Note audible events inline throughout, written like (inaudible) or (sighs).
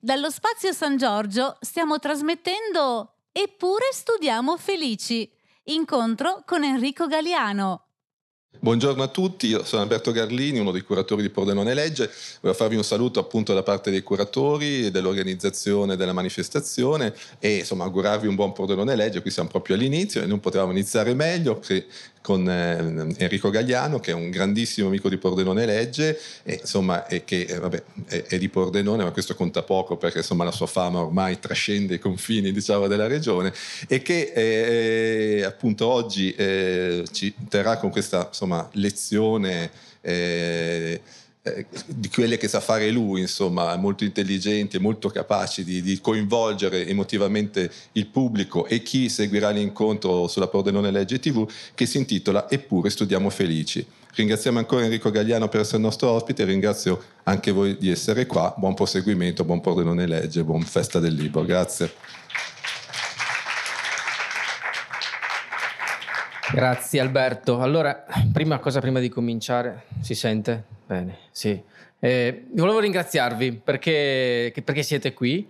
Dallo Spazio San Giorgio stiamo trasmettendo Eppure studiamo felici. Incontro con Enrico Galiano. Buongiorno a tutti, io sono Alberto Garlini, uno dei curatori di Pordenone Legge. Voglio farvi un saluto appunto da parte dei curatori e dell'organizzazione della manifestazione e insomma augurarvi un buon Pordenone Legge. Qui siamo proprio all'inizio e non potevamo iniziare meglio che con eh, Enrico Gagliano, che è un grandissimo amico di Pordenone Legge, e, insomma, e che eh, vabbè, è, è, di Pordenone, ma questo conta poco perché insomma, la sua fama ormai trascende i confini diciamo, della regione, e che eh, appunto oggi eh, ci terrà con questa insomma, lezione. Eh, di quelle che sa fare lui, insomma, molto intelligenti e molto capaci di, di, coinvolgere emotivamente il pubblico e chi seguirà l'incontro sulla Pordenone Legge TV, che si intitola Eppure studiamo felici. Ringraziamo ancora Enrico Gagliano per essere il nostro ospite e ringrazio anche voi di essere qua. Buon proseguimento, buon Pordenone Legge, buon festa del libro. Grazie. Grazie Alberto. Allora, prima cosa prima di cominciare, si sente? Bene, sì. Eh, volevo ringraziarvi perché, perché, siete qui,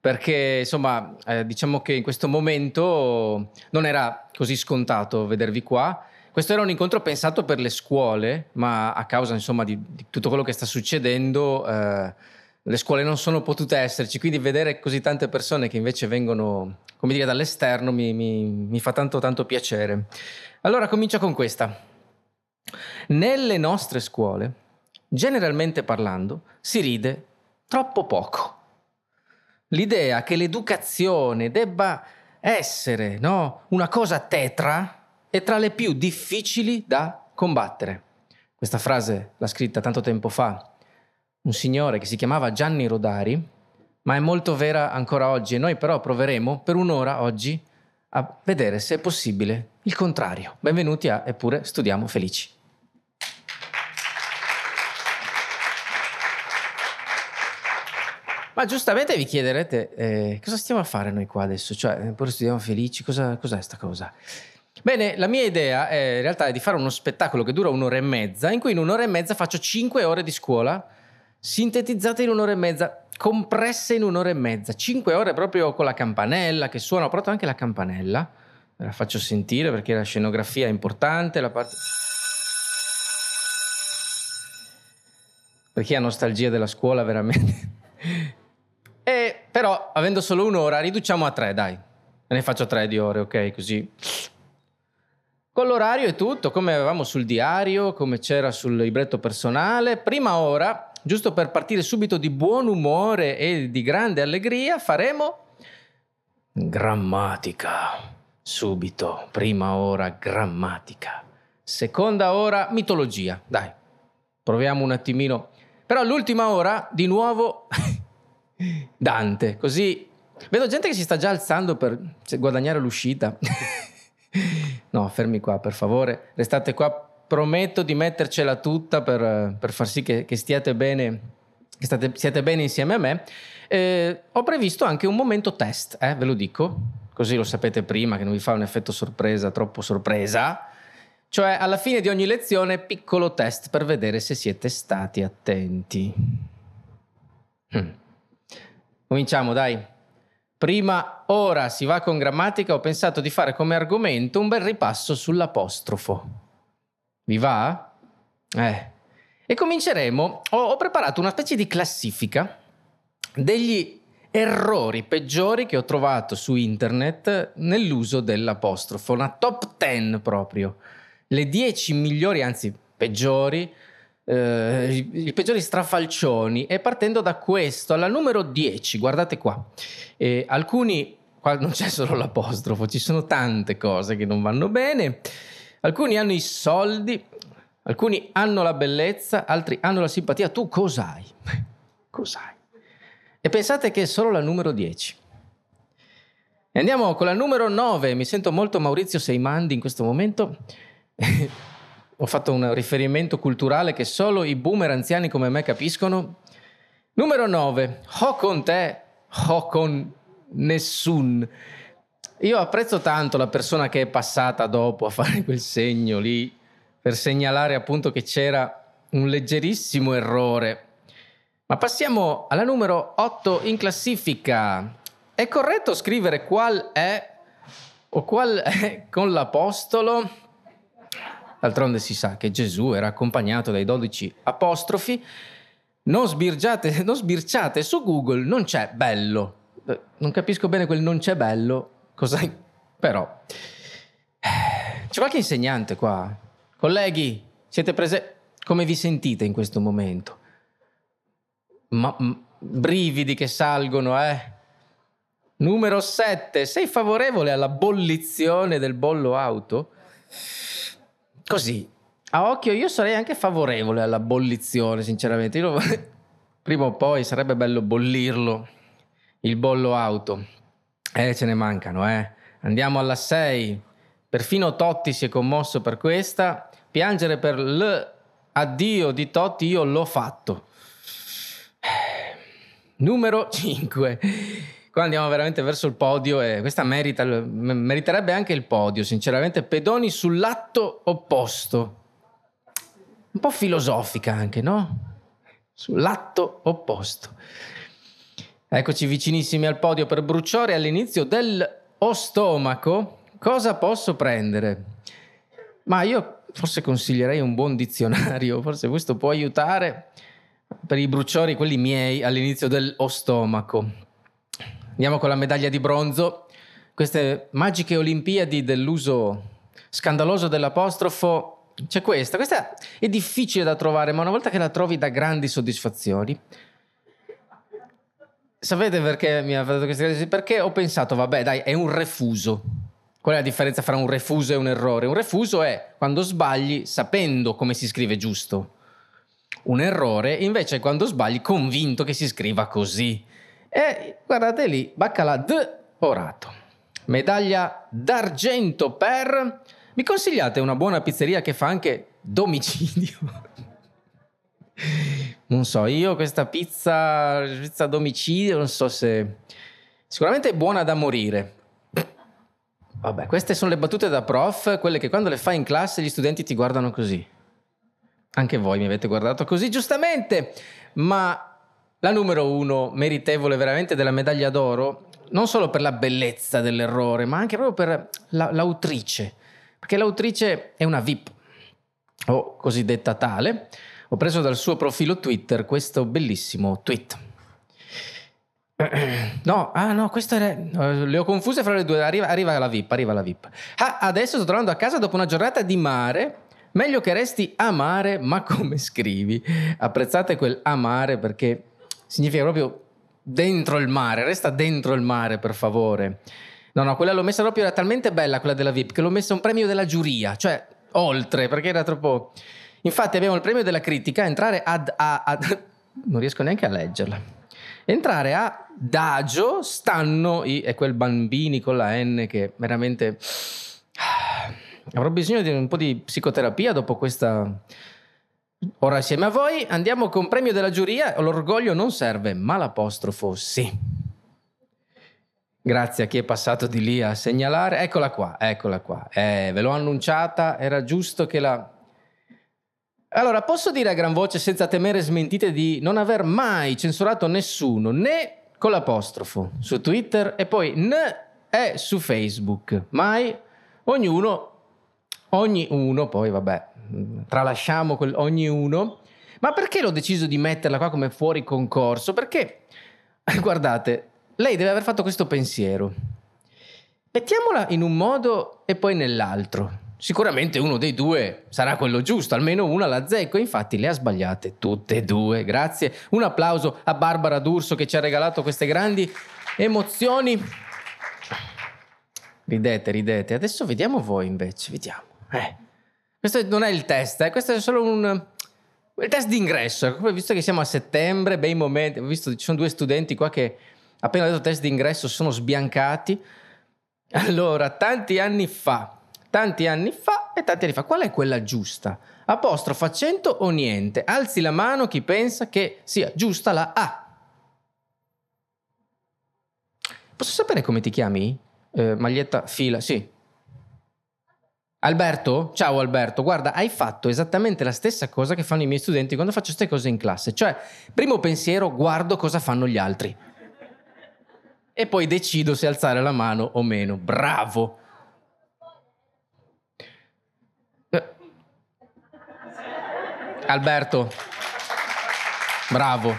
perché insomma eh, diciamo che in questo momento non era così scontato vedervi qua. Questo era un incontro pensato per le scuole, ma a causa insomma di, di tutto quello che sta succedendo eh, le scuole non sono potute esserci, quindi vedere così tante persone che invece vengono, come dire, dall'esterno mi, mi, mi fa tanto tanto piacere. Allora comincio con questa. Nelle nostre scuole generalmente parlando, si ride troppo poco. L'idea che l'educazione debba essere no, una cosa tetra è tra le più difficili da combattere. Questa frase l'ha scritta tanto tempo fa un signore che si chiamava Gianni Rodari, ma è molto vera ancora oggi e noi però proveremo per un'ora oggi a vedere se è possibile il contrario. Benvenuti a Eppure studiamo felici. Ma giustamente vi chiederete eh, cosa stiamo a fare noi qua adesso? Cioè, pure studiamo felici, cosa, cos'è sta cosa? Bene, la mia idea è, in realtà è di fare uno spettacolo che dura un'ora e mezza, in cui in un'ora e mezza faccio cinque ore di scuola, sintetizzate in un'ora e mezza, compresse in un'ora e mezza, cinque ore proprio con la campanella che suona, ho portato anche la campanella, ve la faccio sentire perché la scenografia è importante, la parte... Per chi ha nostalgia della scuola veramente... (laughs) E però, avendo solo un'ora, riduciamo a tre, dai. Ne faccio tre di ore, ok? Così. Con l'orario e tutto, come avevamo sul diario, come c'era sul libretto personale. Prima ora, giusto per partire subito di buon umore e di grande allegria, faremo grammatica. Subito, prima ora grammatica. Seconda ora mitologia. Dai, proviamo un attimino. Però l'ultima ora, di nuovo, (laughs) Dante, così vedo gente che si sta già alzando per guadagnare l'uscita. (laughs) no, fermi qua, per favore, restate qua. Prometto di mettercela tutta per, per far sì che, che stiate bene, che state, siate bene insieme a me. Eh, ho previsto anche un momento test, eh, ve lo dico, così lo sapete prima che non vi fa un effetto sorpresa, troppo sorpresa. Cioè, alla fine di ogni lezione, piccolo test per vedere se siete stati attenti. Hmm. Cominciamo, dai. Prima ora si va con grammatica, ho pensato di fare come argomento un bel ripasso sull'apostrofo. Vi va? Eh. E cominceremo, ho, ho preparato una specie di classifica degli errori peggiori che ho trovato su internet nell'uso dell'apostrofo, una top 10 proprio. Le 10 migliori, anzi peggiori, eh, i, peggiori strafalcioni e partendo da questo alla numero 10, guardate qua, eh, alcuni, qua non c'è solo l'apostrofo, ci sono tante cose che non vanno bene, alcuni hanno i soldi, alcuni hanno la bellezza, altri hanno la simpatia, tu cos'hai? (laughs) cos'hai? E pensate che è solo la numero 10. E andiamo con la numero 9, mi sento molto Maurizio Seimandi in questo momento (laughs) ho fatto un riferimento culturale che solo i boomer anziani come me capiscono. Numero 9. Ho con te, ho con nessun. Io apprezzo tanto la persona che è passata dopo a fare quel segno lì per segnalare appunto che c'era un leggerissimo errore. Ma passiamo alla numero 8 in classifica. È corretto scrivere qual è o qual è con l'apostolo? D'altronde si sa che Gesù era accompagnato dai dodici apostrofi. Non, non sbirciate su Google, non c'è bello. Eh, non capisco bene quel non c'è bello. Cosa... Però... C'è qualche insegnante qua? Colleghi, siete presenti? Come vi sentite in questo momento? Ma, brividi che salgono, eh? Numero 7. Sei favorevole alla bollizione del bollo auto? Così, a occhio io sarei anche favorevole alla bollizione, sinceramente. Io, prima o poi sarebbe bello bollirlo, il bollo auto. Eh, ce ne mancano, eh. Andiamo alla 6. Perfino Totti si è commosso per questa. Piangere per l'addio di Totti io l'ho fatto. Numero 5. Qua andiamo veramente verso il podio e questa merita, meriterebbe anche il podio, sinceramente. Pedoni sull'atto opposto. Un po' filosofica anche, no? Sull'atto opposto. Eccoci vicinissimi al podio per Bruciore all'inizio del o stomaco. Cosa posso prendere? Ma io forse consiglierei un buon dizionario, (laughs) forse questo può aiutare per i bruciori, quelli miei, all'inizio del o stomaco. Andiamo con la medaglia di bronzo. Queste magiche Olimpiadi dell'uso scandaloso dell'apostrofo. C'è questa. Questa è difficile da trovare, ma una volta che la trovi dà grandi soddisfazioni. Sapete perché mi ha fatto questa cosa? Perché ho pensato, vabbè, dai, è un refuso. Qual è la differenza fra un refuso e un errore? Un refuso è quando sbagli sapendo come si scrive giusto. Un errore invece è quando sbagli convinto che si scriva così. E guardate lì, baccalà d orato. Medaglia d'argento per... Mi consigliate una buona pizzeria che fa anche domicilio? Non so, io questa pizza, pizza a domicilio, non so se... Sicuramente è buona da morire. Vabbè, queste sono le battute da prof, quelle che quando le fai in classe gli studenti ti guardano così. Anche voi mi avete guardato così, giustamente. Ma la numero uno, meritevole veramente della medaglia d'oro, non solo per la bellezza dell'errore, ma anche proprio per la, l'autrice, perché l'autrice è una VIP, o cosiddetta tale. Ho preso dal suo profilo Twitter questo bellissimo tweet. No, ah no, questo era. Le ho confuse fra le due. Arriva, arriva la VIP, arriva la VIP. Ah, adesso sto tornando a casa dopo una giornata di mare. Meglio che resti a mare, ma (laughs) come scrivi? Apprezzate quel amare perché significa proprio dentro il mare, resta dentro il mare per favore. No, no, quella l'ho messa proprio, era talmente bella quella della VIP che l'ho messa un premio della giuria, cioè oltre, perché era troppo... Infatti abbiamo il premio della critica, entrare ad... A, ad... (laughs) non riesco neanche a leggerla. Entrare a Dagio stanno i... e quel bambini con la N che veramente... (sighs) Avrò bisogno di un po' di psicoterapia dopo questa Ora insieme a voi andiamo con premio della giuria. L'orgoglio non serve, ma l'apostrofo sì. Grazie a chi è passato di lì a segnalare. Eccola qua, eccola qua. Eh, ve l'ho annunciata, era giusto che la... Allora, posso dire a gran voce, senza temere smentite, di non aver mai censurato nessuno, né con l'apostrofo, su Twitter e poi né su Facebook. Mai, ognuno, ognuno, poi vabbè, tralasciamo quel, ognuno. Ma perché l'ho deciso di metterla qua come fuori concorso? Perché, (laughs) guardate, lei deve aver fatto questo pensiero. Mettiamola in un modo e poi nell'altro. Sicuramente uno dei due sarà quello giusto, almeno una la zecco, infatti le ha sbagliate tutte e due. Grazie. Un applauso a Barbara D'Urso che ci ha regalato queste grandi emozioni. Ridete, ridete. Adesso vediamo voi invece, vediamo. Eh. Questo non è il test, eh? questo è solo un, il test d'ingresso. Visto che siamo a settembre, bei momenti, ho visto ci sono due studenti qua che appena detto test d'ingresso sono sbiancati. Allora, tanti anni fa, tanti anni fa e tanti anni fa, qual è quella giusta? Apostrofo, accento o niente? Alzi la mano chi pensa che sia giusta la A. Posso sapere come ti chiami? Eh, maglietta fila, sì. Alberto, ciao Alberto, guarda, hai fatto esattamente la stessa cosa che fanno i miei studenti quando faccio queste cose in classe, cioè, primo pensiero, guardo cosa fanno gli altri. E poi decido se alzare la mano o meno. Bravo. Alberto, bravo,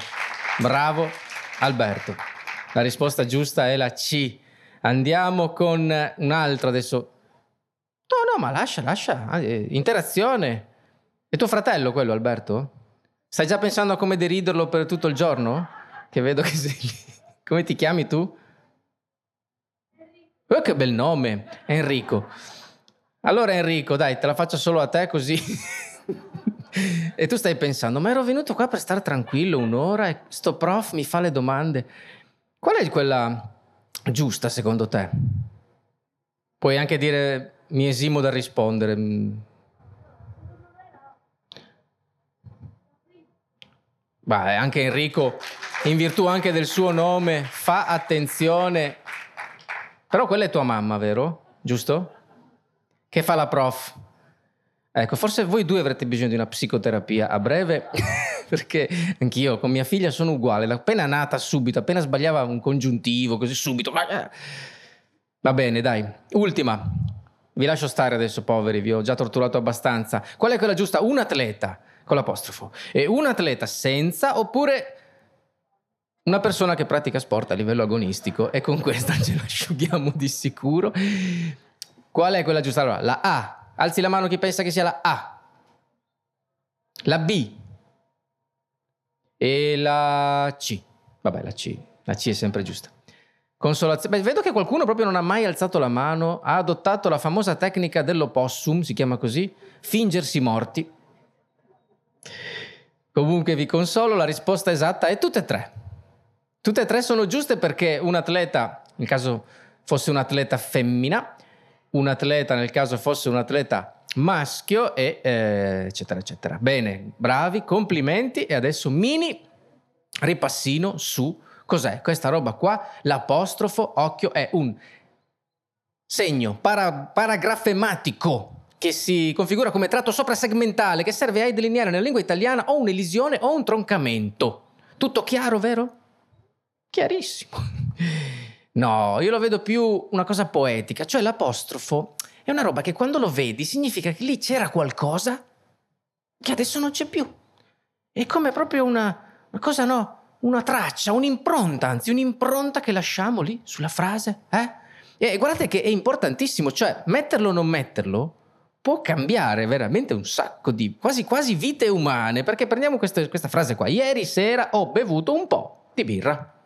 bravo Alberto. La risposta giusta è la C. Andiamo con un altro adesso No, no, ma lascia, lascia. Ah, eh, interazione. È tuo fratello quello, Alberto? Stai già pensando a come deriderlo per tutto il giorno? Che vedo che sei. (laughs) Come ti chiami tu? Oh, che bel nome, Enrico. Allora Enrico, dai, te la faccio solo a te così. (laughs) e tu stai pensando, ma ero venuto qua per stare tranquillo un'ora e sto prof mi fa le domande. Qual è quella giusta secondo te? Puoi anche dire mi esimo dal rispondere. Beh, anche Enrico, in virtù anche del suo nome, fa attenzione. Però quella è tua mamma, vero? Giusto? Che fa la prof? Ecco, forse voi due avrete bisogno di una psicoterapia a breve, (laughs) perché anch'io con mia figlia sono uguale. Appena nata, subito, appena sbagliava un congiuntivo, così subito. Eh. Va bene, dai. Ultima. Vi lascio stare adesso, poveri, vi ho già torturato abbastanza. Qual è quella giusta? Un atleta, con l'apostrofo. E un atleta senza, oppure una persona che pratica sport a livello agonistico. E con questa (laughs) ce l'asciughiamo di sicuro. Qual è quella giusta? Allora, la A. Alzi la mano chi pensa che sia la A. La B. E la C. Vabbè, la C. La C è sempre giusta. Consolazione. Beh, vedo che qualcuno proprio non ha mai alzato la mano, ha adottato la famosa tecnica dell'opossum, si chiama così, fingersi morti. Comunque vi consolo, la risposta esatta è tutte e tre. Tutte e tre sono giuste perché un atleta, nel caso fosse un atleta femmina, un atleta nel caso fosse un atleta maschio e eh, eccetera eccetera. Bene, bravi, complimenti e adesso mini ripassino su Cos'è questa roba qua? L'apostrofo, occhio, è un segno para, paragrafematico che si configura come tratto soprasegmentale che serve a delineare nella lingua italiana o un'elisione o un troncamento. Tutto chiaro, vero? Chiarissimo. No, io lo vedo più una cosa poetica, cioè l'apostrofo è una roba che quando lo vedi significa che lì c'era qualcosa che adesso non c'è più. È come proprio una, una cosa, no? una traccia, un'impronta, anzi un'impronta che lasciamo lì sulla frase. Eh? E guardate che è importantissimo, cioè metterlo o non metterlo può cambiare veramente un sacco di quasi quasi vite umane, perché prendiamo questa, questa frase qua, ieri sera ho bevuto un po' di birra.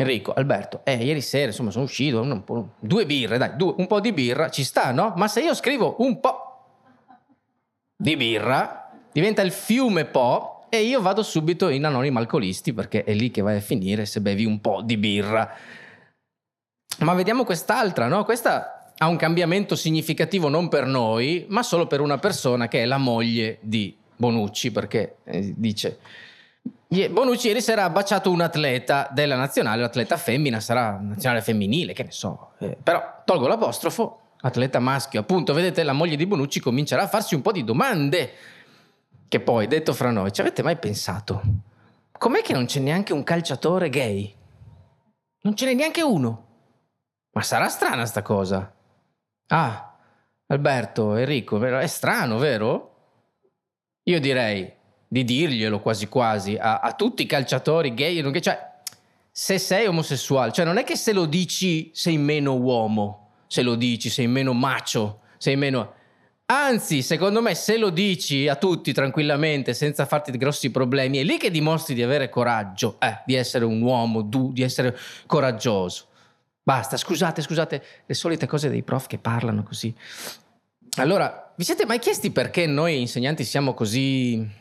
Enrico, Alberto, eh, ieri sera insomma sono uscito, un po', due birre, dai, due, un po' di birra ci sta, no? Ma se io scrivo un po' di birra, diventa il fiume po' e io vado subito in anonimo alcolisti perché è lì che vai a finire se bevi un po' di birra. Ma vediamo quest'altra, no? Questa ha un cambiamento significativo non per noi, ma solo per una persona che è la moglie di Bonucci, perché eh, dice Bonucci ieri sera ha baciato un atleta della nazionale, l'atleta femmina sarà nazionale femminile, che ne so. Eh, però tolgo l'apostrofo, atleta maschio, appunto, vedete la moglie di Bonucci comincerà a farsi un po' di domande che poi, detto fra noi, ci avete mai pensato? Com'è che non c'è neanche un calciatore gay? Non ce n'è neanche uno. Ma sarà strana sta cosa. Ah, Alberto, Enrico, è strano, vero? Io direi di dirglielo quasi quasi a, a tutti i calciatori gay, nonché, cioè, se sei omosessuale, cioè non è che se lo dici sei meno uomo, se lo dici sei meno macio, sei meno... Anzi, secondo me, se lo dici a tutti tranquillamente, senza farti grossi problemi, è lì che dimostri di avere coraggio, eh, di essere un uomo, du, di essere coraggioso. Basta, scusate, scusate, le solite cose dei prof che parlano così. Allora, vi siete mai chiesti perché noi insegnanti siamo così...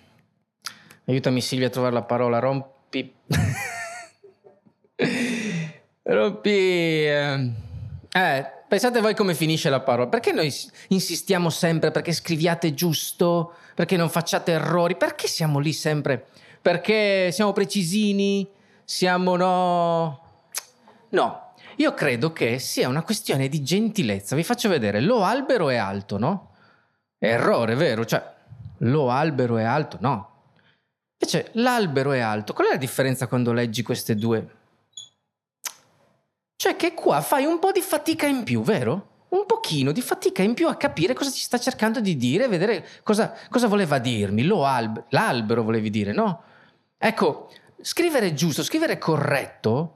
Aiutami Silvia a trovare la parola, rompi... (laughs) rompi... Eh... eh Pensate voi come finisce la parola. Perché noi insistiamo sempre perché scriviate giusto, perché non facciate errori? Perché siamo lì sempre? Perché siamo precisini? Siamo no? No. io credo che sia una questione di gentilezza. Vi faccio vedere, lo albero è alto, no? Errore, vero? Cioè, lo albero è alto? No. Invece l'albero è alto. Qual è la differenza quando leggi queste due? Cioè che qua fai un po' di fatica in più, vero? Un pochino di fatica in più a capire cosa ci sta cercando di dire, vedere cosa, cosa voleva dirmi. Alb- l'albero volevi dire, no? Ecco, scrivere giusto, scrivere corretto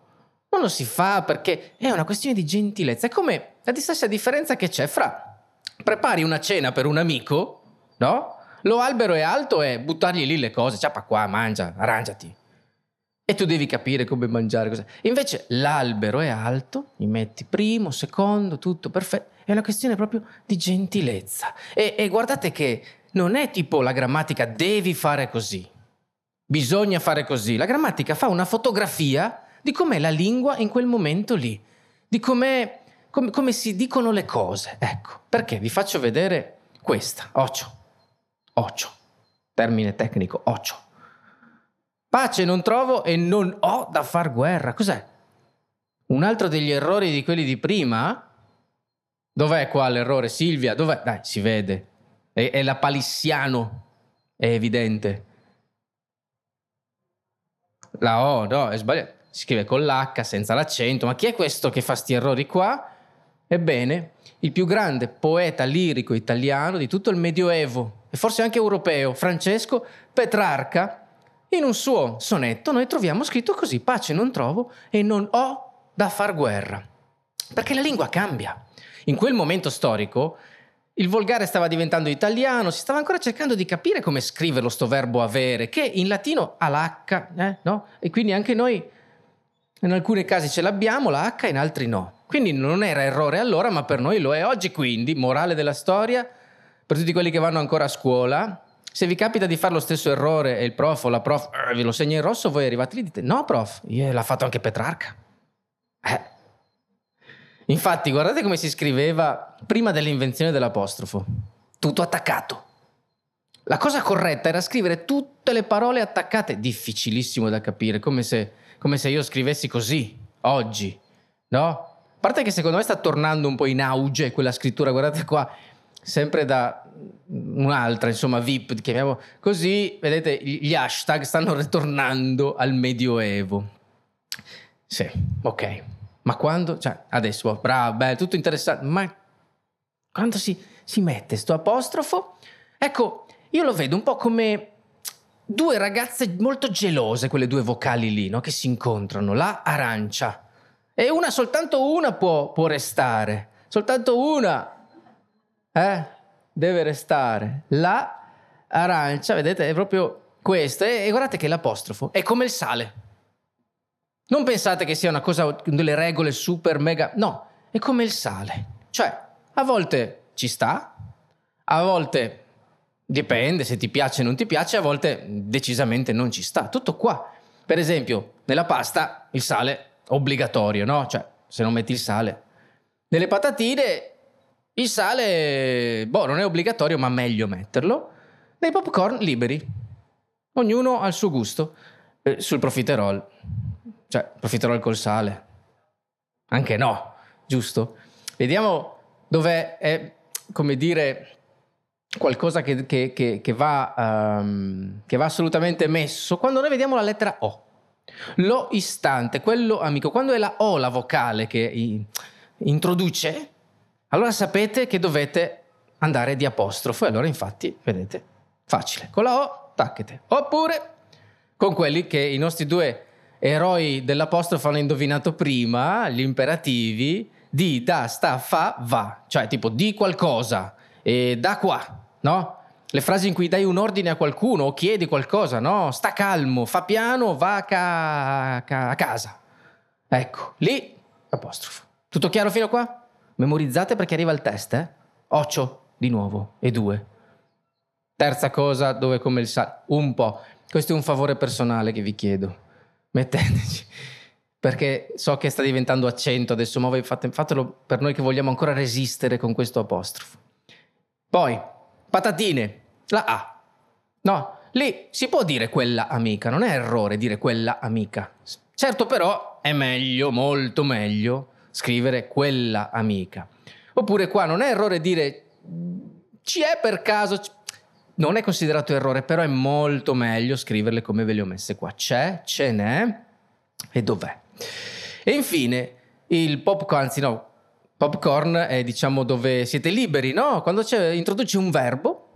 non lo si fa perché è una questione di gentilezza. È come la stessa differenza che c'è fra prepari una cena per un amico, no? Lo albero è alto e buttargli lì le cose, ciappa qua, mangia, arrangiati. E tu devi capire come mangiare. Cosa. Invece l'albero è alto, gli metti primo, secondo, tutto perfetto. È una questione proprio di gentilezza. E, e guardate che non è tipo la grammatica devi fare così, bisogna fare così. La grammatica fa una fotografia di com'è la lingua in quel momento lì, di com'è, com, come si dicono le cose. Ecco, perché vi faccio vedere questa, ocio. Ocio. Termine tecnico, ocio. Pace non trovo e non ho da far guerra. Cos'è? Un altro degli errori di quelli di prima? Dov'è qua l'errore, Silvia? Dov'è? Dai, si vede. È, è la palissiano. È evidente. La O, no, è sbagliato. Si scrive con l'H senza l'accento. Ma chi è questo che fa sti errori qua? Ebbene, il più grande poeta lirico italiano di tutto il Medioevo e forse anche europeo, Francesco Petrarca, in un suo sonetto noi troviamo scritto così, pace non trovo e non ho da far guerra. Perché la lingua cambia. In quel momento storico il volgare stava diventando italiano, si stava ancora cercando di capire come scriverlo sto verbo avere, che in latino ha l'H, eh, no? E quindi anche noi in alcuni casi ce l'abbiamo, la H, in altri no. Quindi non era errore allora, ma per noi lo è oggi. Quindi, morale della storia, per tutti quelli che vanno ancora a scuola, se vi capita di fare lo stesso errore e il prof o la prof eh, ve lo segna in rosso, voi arrivate lì e dite no prof, l'ha fatto anche Petrarca. Eh. Infatti guardate come si scriveva prima dell'invenzione dell'apostrofo, tutto attaccato. La cosa corretta era scrivere tutte le parole attaccate, difficilissimo da capire, come se, come se io scrivessi così, oggi, no? Parte che secondo me sta tornando un po' in auge quella scrittura, guardate qua, sempre da un'altra, insomma, VIP, chiamiamo così, vedete, gli hashtag stanno ritornando al Medioevo. Sì, ok. Ma quando? Cioè, adesso, bravo, bello, tutto interessante, ma quando si, si mette sto apostrofo? Ecco, io lo vedo un po' come due ragazze molto gelose, quelle due vocali lì, no? Che si incontrano, la arancia. E una, soltanto una può, può restare. Soltanto una eh, deve restare. La arancia, vedete, è proprio questo. E, e guardate che l'apostrofo è come il sale. Non pensate che sia una cosa, delle regole super mega. No, è come il sale. Cioè, a volte ci sta, a volte dipende se ti piace o non ti piace, a volte decisamente non ci sta. Tutto qua. Per esempio, nella pasta il sale obbligatorio, no? Cioè, se non metti il sale. Nelle patatine il sale, boh, non è obbligatorio, ma meglio metterlo. Dei popcorn liberi. Ognuno al suo gusto. Eh, sul profiterol. Cioè, profiterol col sale. Anche no, giusto? Vediamo dove è, come dire, qualcosa che, che, che, che va, um, che va assolutamente messo. Quando noi vediamo la lettera O. Lo istante, quello amico, quando è la O la vocale che introduce, allora sapete che dovete andare di apostrofo e allora infatti, vedete, facile. Con la O, tacchete. Oppure con quelli che i nostri due eroi dell'apostrofo hanno indovinato prima, gli imperativi, di, da, sta, fa, va. Cioè tipo di qualcosa e da qua, no? Le frasi in cui dai un ordine a qualcuno o chiedi qualcosa, no? Sta calmo, fa piano, va a, ca- ca- a casa. Ecco, lì apostrofo. Tutto chiaro fino a qua? Memorizzate perché arriva il test, eh? Ocio di nuovo e due. Terza cosa, dove come il sale, un po'. Questo è un favore personale che vi chiedo. Metteteci. Perché so che sta diventando accento adesso, ma fate, fatelo per noi che vogliamo ancora resistere con questo apostrofo. Poi, patatine, la A. No, lì si può dire quella amica, non è errore dire quella amica. Certo però è meglio, molto meglio, scrivere quella amica. Oppure qua non è errore dire ci è per caso, non è considerato errore, però è molto meglio scriverle come ve le ho messe qua. C'è, ce n'è e dov'è. E infine il popcorn, anzi no, popcorn è diciamo dove siete liberi, no? Quando introduci un verbo,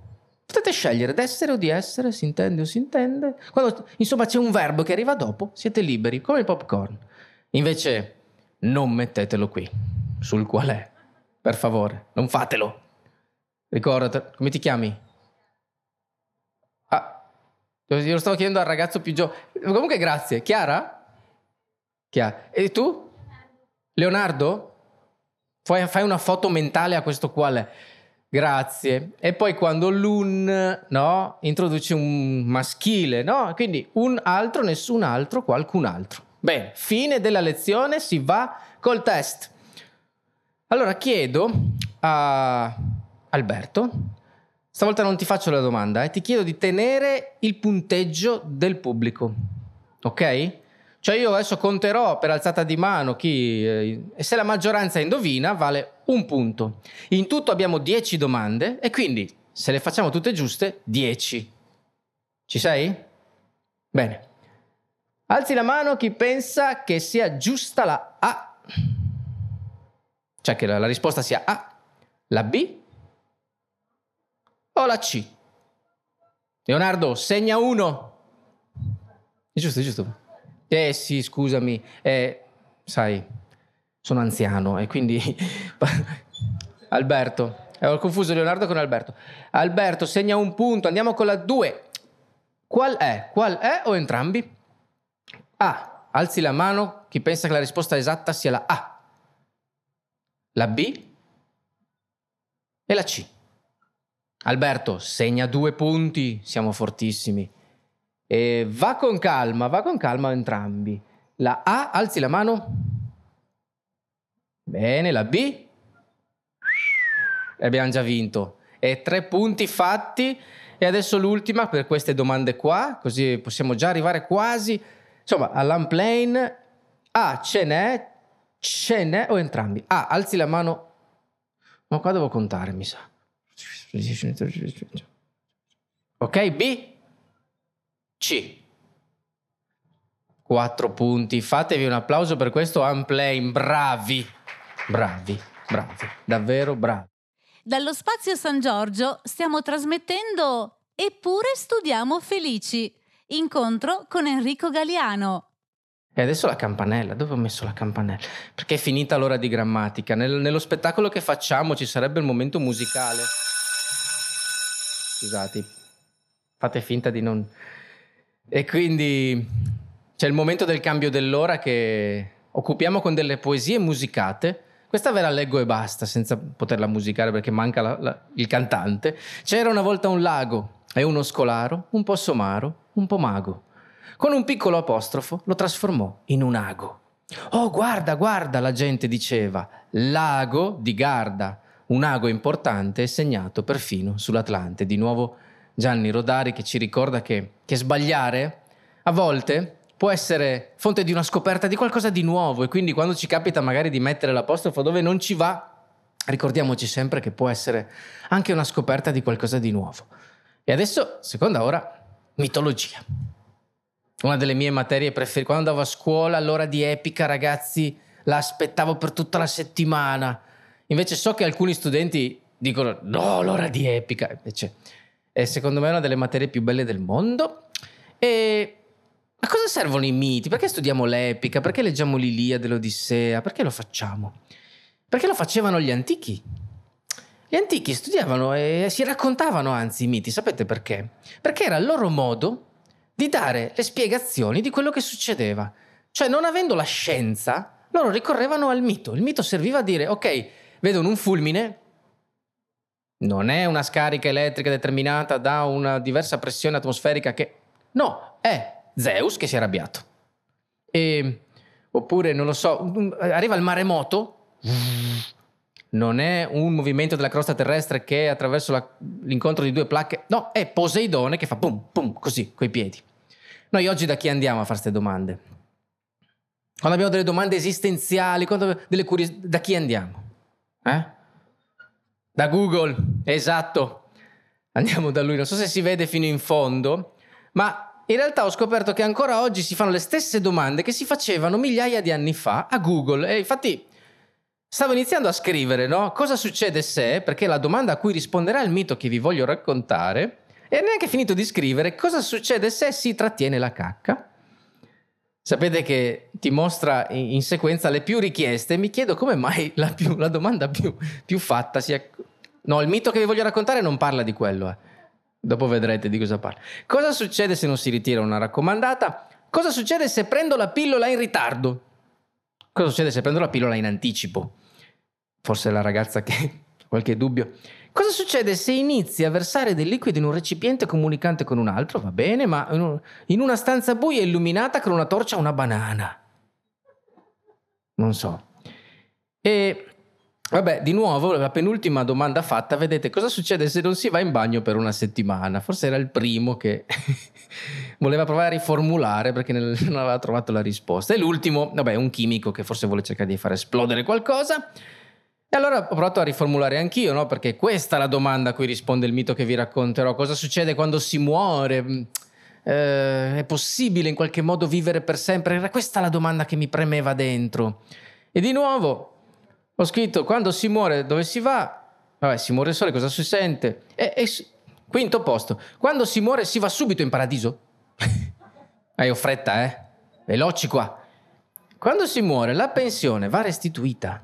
potete scegliere d'essere o di essere, si intende o si intende. Quando insomma c'è un verbo che arriva dopo, siete liberi, come il popcorn. Invece non mettetelo qui, sul qual è. Per favore, non fatelo. Ricordate, come ti chiami? Ah, lo stavo chiedendo al ragazzo più giovane. Comunque grazie. Chiara? Chiara. E tu? Leonardo? Fai, una foto mentale a questo quale. Grazie. E poi quando l'un, no? Introduci un maschile, no? Quindi un altro, nessun altro, qualcun altro. Bene, fine della lezione, si va col test. Allora chiedo a Alberto, stavolta non ti faccio la domanda, eh, ti chiedo di tenere il punteggio del pubblico, ok? Cioè io adesso conterò per alzata di mano chi... Eh, e se la maggioranza indovina vale un punto. In tutto abbiamo 10 domande e quindi se le facciamo tutte giuste, 10. Ci sei? Bene. Alzi la mano chi pensa che sia giusta la A. Cioè che la, la risposta sia A. La B o la C? Leonardo, segna uno. È giusto, è giusto. Eh sì, scusami, eh, sai, sono anziano e quindi... (laughs) Alberto, eh, ho confuso Leonardo con Alberto. Alberto, segna un punto, andiamo con la 2. Qual è? Qual è o entrambi? A. Alzi la mano chi pensa che la risposta esatta sia la A. La B e la C. Alberto, segna due punti, siamo fortissimi. E va con calma, va con calma entrambi. La A, alzi la mano. Bene, la B. E abbiamo già vinto. E tre punti fatti. E adesso l'ultima per queste domande qua, così possiamo già arrivare quasi. Insomma, all'unplane. A, ce n'è, ce n'è o entrambi? A, alzi la mano. Ma qua devo contare, mi sa. Ok, B, C. Quattro punti. Fatevi un applauso per questo unplane. Bravi, bravi, bravi, davvero bravi. Dallo spazio San Giorgio stiamo trasmettendo Eppure studiamo felici. Incontro con Enrico Galiano. E adesso la campanella, dove ho messo la campanella? Perché è finita l'ora di grammatica. Nel, nello spettacolo che facciamo ci sarebbe il momento musicale. Scusate, fate finta di non... E quindi c'è il momento del cambio dell'ora che occupiamo con delle poesie musicate. Questa ve la leggo e basta, senza poterla musicare perché manca la, la, il cantante. C'era una volta un lago e uno scolaro, un po' somaro, un po' mago. Con un piccolo apostrofo lo trasformò in un ago. Oh, guarda, guarda, la gente diceva, lago di Garda un ago importante segnato perfino sull'Atlante. Di nuovo Gianni Rodari che ci ricorda che, che sbagliare a volte può essere fonte di una scoperta di qualcosa di nuovo e quindi quando ci capita magari di mettere l'apostrofo dove non ci va, ricordiamoci sempre che può essere anche una scoperta di qualcosa di nuovo. E adesso, seconda ora, mitologia. Una delle mie materie preferite. Quando andavo a scuola, l'ora di epica, ragazzi, la aspettavo per tutta la settimana. Invece so che alcuni studenti dicono no, l'ora di epica. Invece è secondo me una delle materie più belle del mondo. E a cosa servono i miti? Perché studiamo l'epica? Perché leggiamo l'Iliade, l'Odissea? Perché lo facciamo? Perché lo facevano gli antichi. Gli antichi studiavano e si raccontavano anzi i miti, sapete perché? Perché era il loro modo di dare le spiegazioni di quello che succedeva. Cioè, non avendo la scienza, loro ricorrevano al mito. Il mito serviva a dire, ok, vedono un fulmine, non è una scarica elettrica determinata da una diversa pressione atmosferica che... No, è Zeus che si è arrabbiato. E, oppure, non lo so, arriva il maremoto, non è un movimento della crosta terrestre che attraverso la, l'incontro di due placche, no, è Poseidone che fa pum, pum, così, coi piedi. Noi oggi da chi andiamo a fare queste domande? quando abbiamo delle domande esistenziali, delle curios- da chi andiamo? Eh? Da Google, esatto. Andiamo da lui, non so se si vede fino in fondo, ma in realtà ho scoperto che ancora oggi si fanno le stesse domande che si facevano migliaia di anni fa a Google. E infatti stavo iniziando a scrivere, no? Cosa succede se, perché la domanda a cui risponderà il mito che vi voglio raccontare, e neanche finito di scrivere, cosa succede se si trattiene la cacca? Sapete che ti mostra in sequenza le più richieste. Mi chiedo come mai la, più, la domanda più, più, fatta sia. No, il mito che vi voglio raccontare non parla di quello. Eh. Dopo vedrete di cosa parla. Cosa succede se non si ritira una raccomandata? Cosa succede se prendo la pillola in ritardo? Cosa succede se prendo la pillola in anticipo? Forse la ragazza che ha qualche dubbio. Cosa succede se inizi a versare del liquido in un recipiente comunicante con un altro? Va bene, ma in una stanza buia illuminata con una torcia una banana. Non so. E vabbè, di nuovo, la penultima domanda fatta, vedete cosa succede se non si va in bagno per una settimana? Forse era il primo che (laughs) voleva provare a riformulare perché (laughs) non aveva trovato la risposta. E l'ultimo, vabbè, un chimico che forse vuole cercare di far esplodere qualcosa. E allora ho provato a riformulare anch'io, no? Perché questa è la domanda a cui risponde il mito che vi racconterò. Cosa succede quando si muore? Eh, è possibile in qualche modo vivere per sempre? Era questa la domanda che mi premeva dentro. E di nuovo ho scritto, quando si muore dove si va? Vabbè, si muore sole, cosa si sente? E, e quinto posto, quando si muore si va subito in paradiso? (laughs) ho fretta, eh? Veloci qua. Quando si muore la pensione va restituita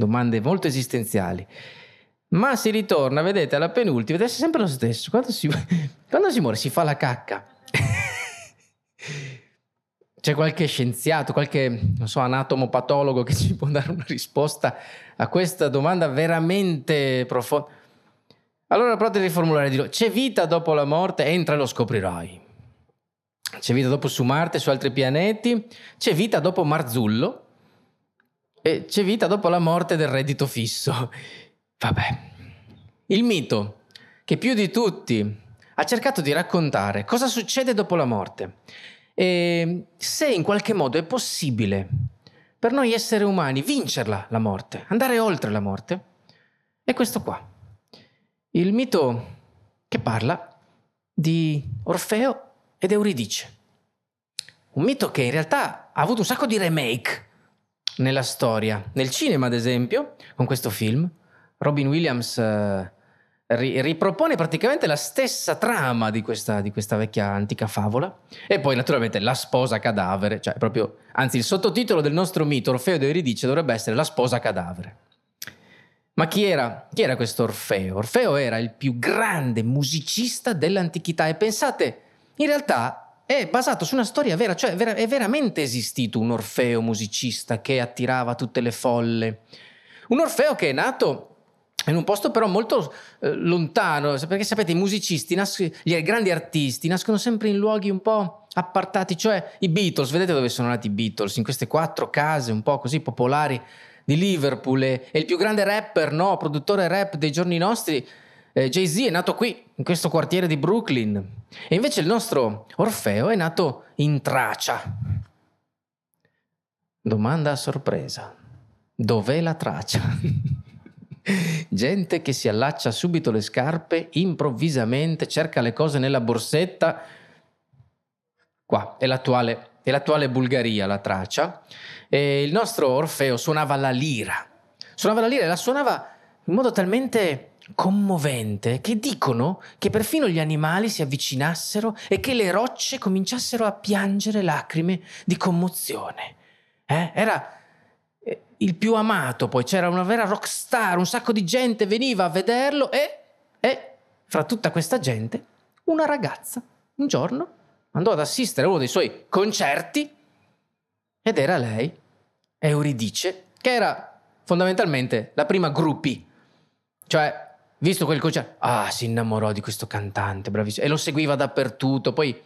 domande molto esistenziali. Ma si ritorna, vedete, alla penultima, deve essere sempre lo stesso. Quando si, (laughs) quando si muore si fa la cacca. (laughs) C'è qualche scienziato, qualche, non so, anatomopatologo che ci può dare una risposta a questa domanda veramente profonda? Allora provate a riformulare, dirò, c'è vita dopo la morte? Entra e lo scoprirai. C'è vita dopo su Marte, su altri pianeti? C'è vita dopo Marzullo? E c'è vita dopo la morte del reddito fisso. Vabbè. Il mito che più di tutti ha cercato di raccontare cosa succede dopo la morte e se in qualche modo è possibile per noi esseri umani vincerla la morte, andare oltre la morte, è questo qua. Il mito che parla di Orfeo ed Euridice. Un mito che in realtà ha avuto un sacco di remake nella storia. Nel cinema, ad esempio, con questo film, Robin Williams eh, ri- ripropone praticamente la stessa trama di questa, di questa, vecchia antica favola. E poi, naturalmente, la sposa cadavere, cioè proprio, anzi, il sottotitolo del nostro mito, Orfeo ed Euridice, dovrebbe essere La sposa cadavere. Ma chi era, chi era questo Orfeo? Orfeo era il più grande musicista dell'antichità e pensate, in realtà è basato su una storia vera, cioè è veramente esistito un Orfeo musicista che attirava tutte le folle. Un Orfeo che è nato in un posto però molto eh, lontano, perché sapete i musicisti, nas- gli grandi artisti nascono sempre in luoghi un po' appartati, cioè i Beatles, vedete dove sono nati i Beatles? In queste quattro case un po' così popolari di Liverpool e, e il più grande rapper, no, produttore rap dei giorni nostri eh, Jay-Z è nato qui, in questo quartiere di Brooklyn, e invece il nostro Orfeo è nato in Tracia. Domanda a sorpresa. Dov'è la Tracia? (laughs) Gente che si allaccia subito le scarpe, improvvisamente cerca le cose nella borsetta. Qua è l'attuale, è l'attuale Bulgaria, la Tracia. E il nostro Orfeo suonava la lira. Suonava la lira e la suonava in modo talmente commovente che dicono che perfino gli animali si avvicinassero e che le rocce cominciassero a piangere lacrime di commozione. Eh? Era il più amato, poi c'era una vera rockstar, un sacco di gente veniva a vederlo e, e fra tutta questa gente una ragazza un giorno andò ad assistere a uno dei suoi concerti ed era lei, Euridice, che era fondamentalmente la prima groupie, cioè visto quel concerto, ah, si innamorò di questo cantante, bravissimo, e lo seguiva dappertutto. Poi,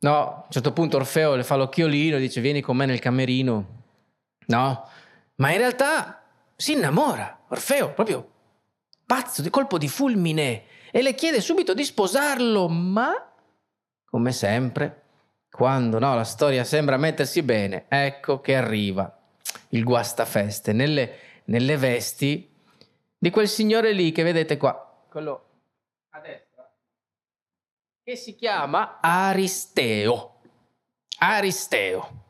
no, a un certo punto Orfeo le fa l'occhiolino e dice vieni con me nel camerino. No, ma in realtà si innamora, Orfeo, proprio pazzo, di colpo di fulmine, e le chiede subito di sposarlo, ma, come sempre, quando no, la storia sembra mettersi bene, ecco che arriva il guastafeste nelle, nelle vesti di quel signore lì che vedete qua, quello a destra, che si chiama Aristeo. Aristeo,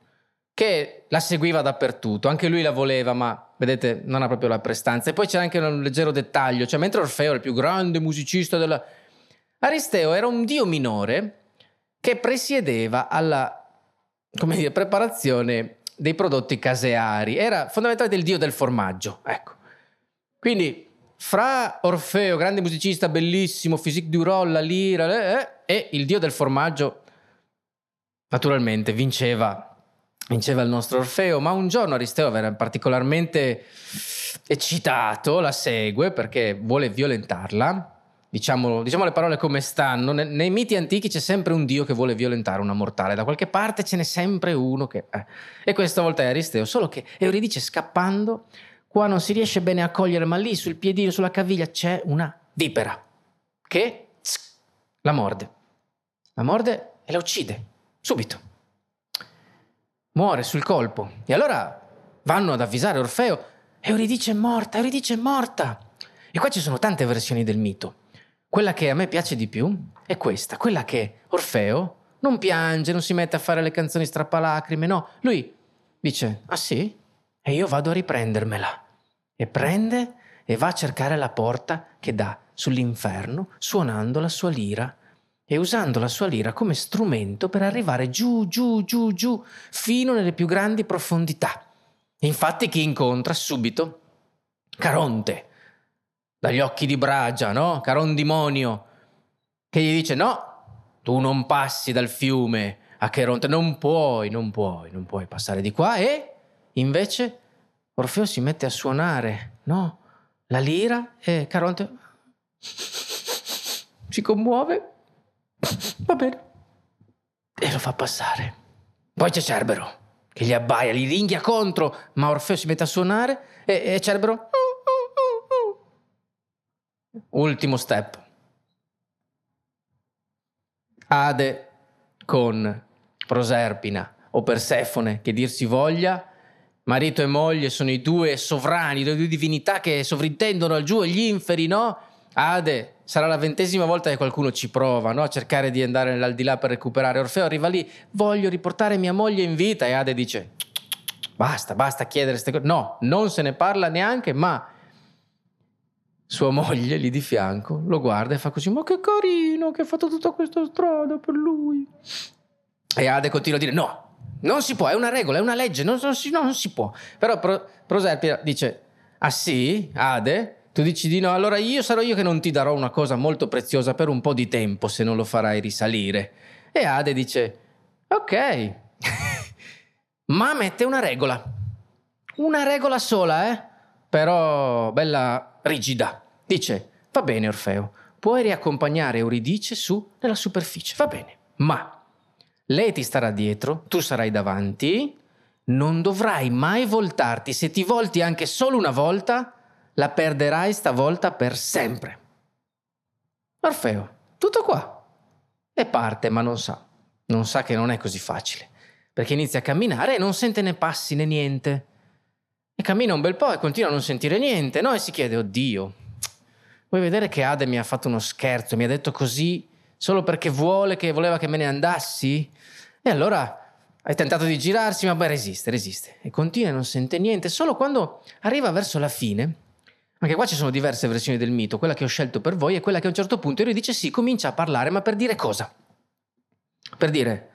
che la seguiva dappertutto, anche lui la voleva, ma vedete, non ha proprio la prestanza. E poi c'è anche un leggero dettaglio, cioè mentre Orfeo è il più grande musicista della... Aristeo era un dio minore che presiedeva alla dire, preparazione dei prodotti caseari, era fondamentalmente il dio del formaggio, ecco. Quindi fra Orfeo, grande musicista, bellissimo, physique du rôle, la lira, eh, eh, e il dio del formaggio, naturalmente vinceva, vinceva il nostro Orfeo, ma un giorno Aristeo era particolarmente eccitato, la segue perché vuole violentarla, Diciamo, diciamo, le parole come stanno. Nei, nei, miti antichi c'è sempre un dio che vuole violentare una mortale, da qualche parte ce n'è sempre uno che... Eh. E questa volta è Aristeo, solo che Euridice scappando Qua non si riesce bene a cogliere, ma lì sul piedino, sulla caviglia c'è una vipera che tsk, la morde. La morde e la uccide, subito. Muore sul colpo. E allora vanno ad avvisare Orfeo. Euridice è morta, Euridice è morta. E qua ci sono tante versioni del mito. Quella che a me piace di più è questa, quella che Orfeo non piange, non si mette a fare le canzoni strappalacrime, no. Lui dice, ah sì? E io vado a riprendermela e prende e va a cercare la porta che dà sull'inferno suonando la sua lira e usando la sua lira come strumento per arrivare giù, giù, giù, giù, fino nelle più grandi profondità. Infatti chi incontra subito? Caronte, dagli occhi di bragia, no? Carondimonio, che gli dice no, tu non passi dal fiume a Caronte, non puoi, non puoi, non puoi passare di qua e invece Orfeo si mette a suonare, no? La lira e Caronte (laughs) si commuove, (laughs) va bene, e lo fa passare. Poi c'è Cerbero che gli abbaia, gli ringhia contro, ma Orfeo si mette a suonare e, e Cerbero... Ultimo step. Ade con Proserpina o Persefone, che dir si voglia, Marito e moglie sono i due sovrani, le due divinità che sovrintendono al giù agli inferi, no? Ade, sarà la ventesima volta che qualcuno ci prova, no? A cercare di andare nell'aldilà per recuperare. Orfeo arriva lì, voglio riportare mia moglie in vita e Ade dice, basta, basta chiedere queste cose. No, non se ne parla neanche, ma sua moglie lì di fianco lo guarda e fa così, ma che carino che ha fatto tutta questa strada per lui. E Ade continua a dire, no, non si può, è una regola, è una legge, non, non, si, no, non si, può. Però Pro, Proserpina dice, ah sì, Ade? Tu dici di no, allora io sarò io che non ti darò una cosa molto preziosa per un po' di tempo se non lo farai risalire. E Ade dice, ok, (laughs) ma mette una regola. Una regola sola, eh? Però bella rigida. Dice, va bene Orfeo, puoi riaccompagnare Euridice su nella superficie, va bene, ma lei ti starà dietro, tu sarai davanti, non dovrai mai voltarti. Se ti volti anche solo una volta, la perderai stavolta per sempre. Orfeo, tutto qua. E parte, ma non sa. Non sa che non è così facile, perché inizia a camminare e non sente né passi né niente. E cammina un bel po' e continua a non sentire niente, no? E si chiede, oddio, vuoi vedere che Ade mi ha fatto uno scherzo, mi ha detto così solo perché vuole che voleva che me ne andassi? E allora hai tentato di girarsi, ma beh, resiste, resiste. E continua e non sente niente. Solo quando arriva verso la fine, anche qua ci sono diverse versioni del mito, quella che ho scelto per voi è quella che a un certo punto lui dice sì, comincia a parlare, ma per dire cosa? Per dire,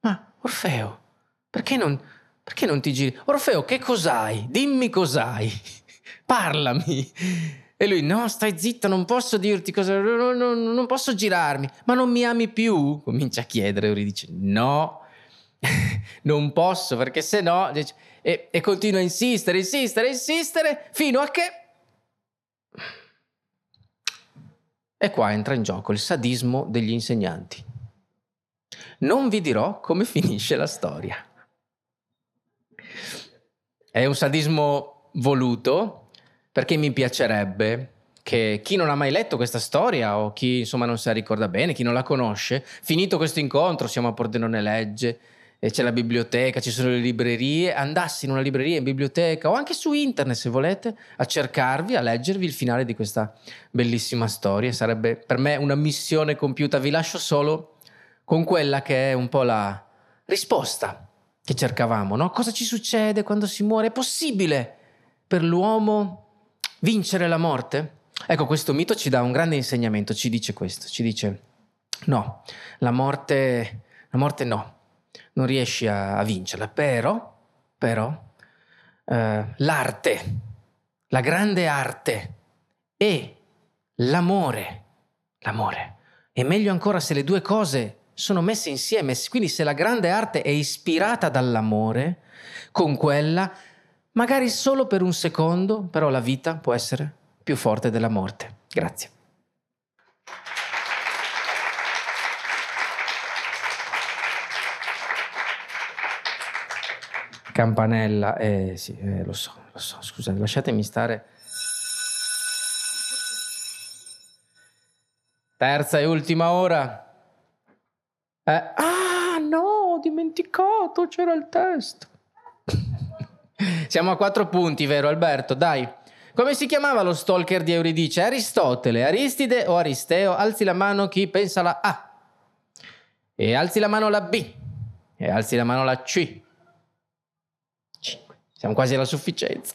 ma Orfeo, perché non, perché non ti giri? Orfeo, che cos'hai? Dimmi cos'hai. (laughs) Parlami. E lui, no, stai zitta, non posso dirti cosa, non, non, non posso girarmi. Ma non mi ami più? Comincia a chiedere, e lui dice, no, (laughs) non posso, perché se no... E, e continua a insistere, insistere, insistere, fino a che... E qua entra in gioco il sadismo degli insegnanti. Non vi dirò come finisce la storia. È un sadismo voluto, perché mi piacerebbe che chi non ha mai letto questa storia o chi insomma non se la ricorda bene, chi non la conosce, finito questo incontro, siamo a Pordenone Legge, c'è la biblioteca, ci sono le librerie, andassi in una libreria, in biblioteca o anche su internet se volete, a cercarvi, a leggervi il finale di questa bellissima storia. Sarebbe per me una missione compiuta. Vi lascio solo con quella che è un po' la risposta che cercavamo, no? Cosa ci succede quando si muore? È possibile per l'uomo vincere la morte? Ecco, questo mito ci dà un grande insegnamento, ci dice questo, ci dice no, la morte, la morte no, non riesci a, a vincerla, però, però eh, l'arte, la grande arte e l'amore, l'amore, è meglio ancora se le due cose sono messe insieme, quindi se la grande arte è ispirata dall'amore, con quella, magari solo per un secondo, però la vita può essere più forte della morte. Grazie. Campanella, eh sì, eh, lo so, lo so, scusate, lasciatemi stare. Terza e ultima ora. Eh, ah, no, ho dimenticato, c'era il testo. (laughs) Siamo a quattro punti, vero Alberto? Dai. Come si chiamava lo stalker di Euridice? Aristotele, Aristide o Aristeo? Alzi la mano chi pensa la A. E alzi la mano la B. E alzi la mano la C. 5. Siamo quasi alla sufficienza.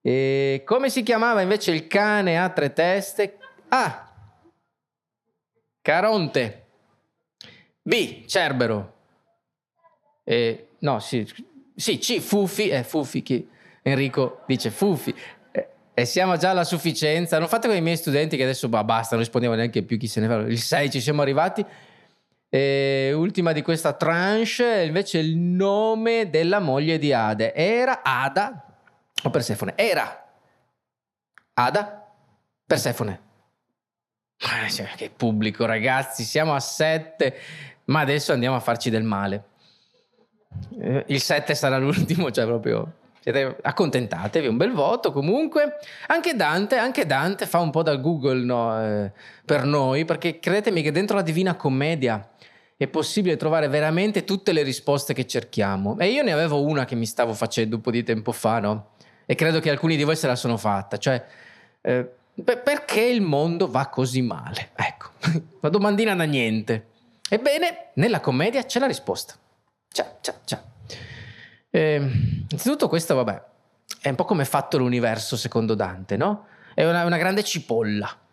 E come si chiamava invece il cane a tre teste? A. Caronte. B. Cerbero. E, no, sì, sì, C. Fufi. Eh, Fufi chi? Enrico dice Fufi. Eh, e siamo già alla sufficienza. Non fate come i miei studenti che adesso bah, basta, non rispondiamo neanche più chi se ne va. Il 6 ci siamo arrivati. E ultima di questa tranche, invece il nome della moglie di Ade. Era Ada o Persefone? Era Ada Persefone. Cioè, che pubblico, ragazzi, siamo a 7, ma adesso andiamo a farci del male. Eh, il 7 sarà l'ultimo, cioè proprio siete accontentatevi, un bel voto comunque. Anche Dante, anche Dante fa un po' da Google no, eh, per noi, perché credetemi che dentro la Divina Commedia è possibile trovare veramente tutte le risposte che cerchiamo. E io ne avevo una che mi stavo facendo un po' di tempo fa, no? E credo che alcuni di voi se la sono fatta, cioè eh, perché il mondo va così male? Ecco, (laughs) una domandina da niente. Ebbene, nella commedia c'è la risposta. C'è, c'è, c'è. Eh, innanzitutto questo, vabbè, è un po' come è fatto l'universo secondo Dante, no? È una, una grande cipolla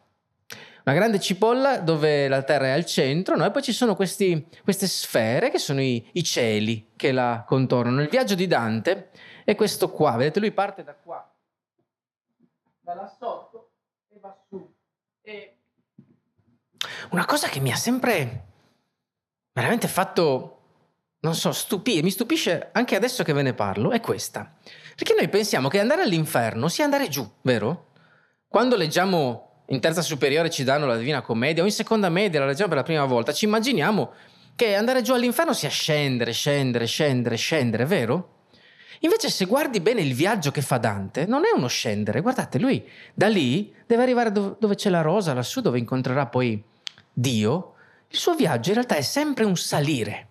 una grande cipolla dove la Terra è al centro, no? e poi ci sono questi, queste sfere che sono i, i, cieli che la contornano. Il viaggio di Dante è questo qua, vedete, lui parte da qua, da là sotto e va su. E una cosa che mi ha sempre veramente fatto, non so, stupire, mi stupisce anche adesso che ve ne parlo, è questa. Perché noi pensiamo che andare all'inferno sia andare giù, vero? Quando leggiamo in terza superiore ci danno la Divina Commedia o in seconda media la leggiamo per la prima volta, ci immaginiamo che andare giù all'inferno sia scendere, scendere, scendere, scendere, vero? Invece se guardi bene il viaggio che fa Dante, non è uno scendere, guardate, lui da lì deve arrivare dove c'è la rosa, lassù dove incontrerà poi Dio. Il suo viaggio in realtà è sempre un salire.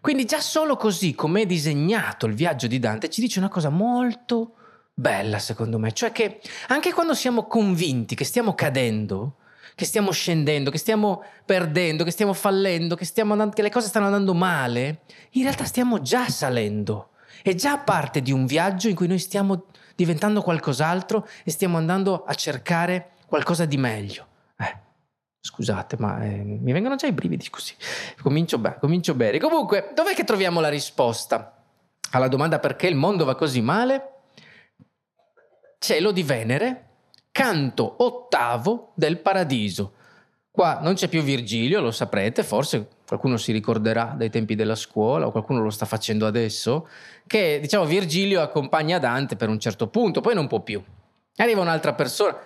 Quindi già solo così come è disegnato il viaggio di Dante ci dice una cosa molto bella, secondo me, cioè che anche quando siamo convinti che stiamo cadendo, che stiamo scendendo, che stiamo perdendo, che stiamo fallendo, che, stiamo andando, che le cose stanno andando male, in realtà stiamo già salendo. È già parte di un viaggio in cui noi stiamo diventando qualcos'altro e stiamo andando a cercare qualcosa di meglio. Eh, scusate, ma eh, mi vengono già i brividi così. Comincio, beh, comincio bene. Comunque, dov'è che troviamo la risposta alla domanda perché il mondo va così male? Cielo di Venere, canto ottavo del paradiso. Qua non c'è più Virgilio, lo saprete, forse qualcuno si ricorderà dai tempi della scuola o qualcuno lo sta facendo adesso, che diciamo Virgilio accompagna Dante per un certo punto, poi non può più. Arriva un'altra persona,